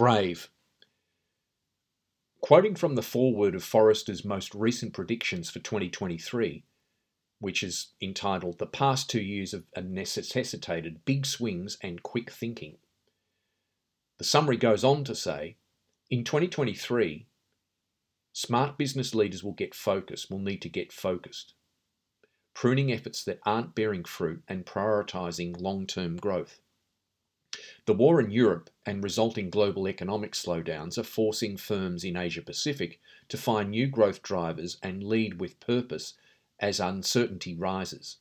Brave. Quoting from the foreword of Forrester's most recent predictions for 2023, which is entitled The Past Two Years have Necessitated Big Swings and Quick Thinking. The summary goes on to say In 2023, smart business leaders will get focused, will need to get focused, pruning efforts that aren't bearing fruit and prioritising long term growth. The war in Europe and resulting global economic slowdowns are forcing firms in Asia Pacific to find new growth drivers and lead with purpose as uncertainty rises.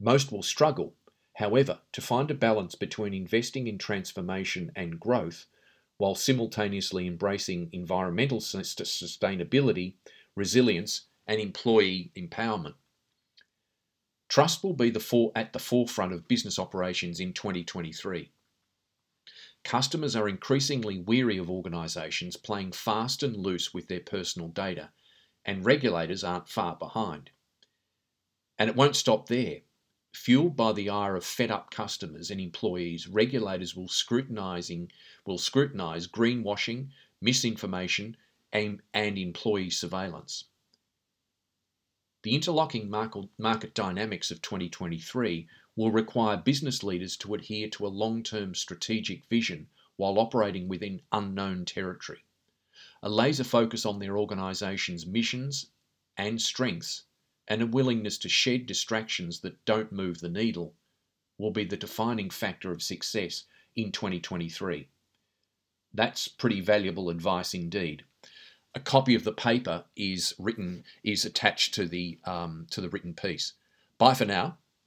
Most will struggle, however, to find a balance between investing in transformation and growth while simultaneously embracing environmental sustainability, resilience, and employee empowerment. Trust will be the for- at the forefront of business operations in 2023. Customers are increasingly weary of organisations playing fast and loose with their personal data, and regulators aren't far behind. And it won't stop there. Fueled by the ire of fed up customers and employees, regulators will scrutinising will scrutinise greenwashing, misinformation, and, and employee surveillance. The interlocking market, market dynamics of 2023 will require business leaders to adhere to a long term strategic vision while operating within unknown territory. A laser focus on their organisation's missions and strengths, and a willingness to shed distractions that don't move the needle, will be the defining factor of success in 2023. That's pretty valuable advice indeed. A copy of the paper is written is attached to the um, to the written piece. Bye for now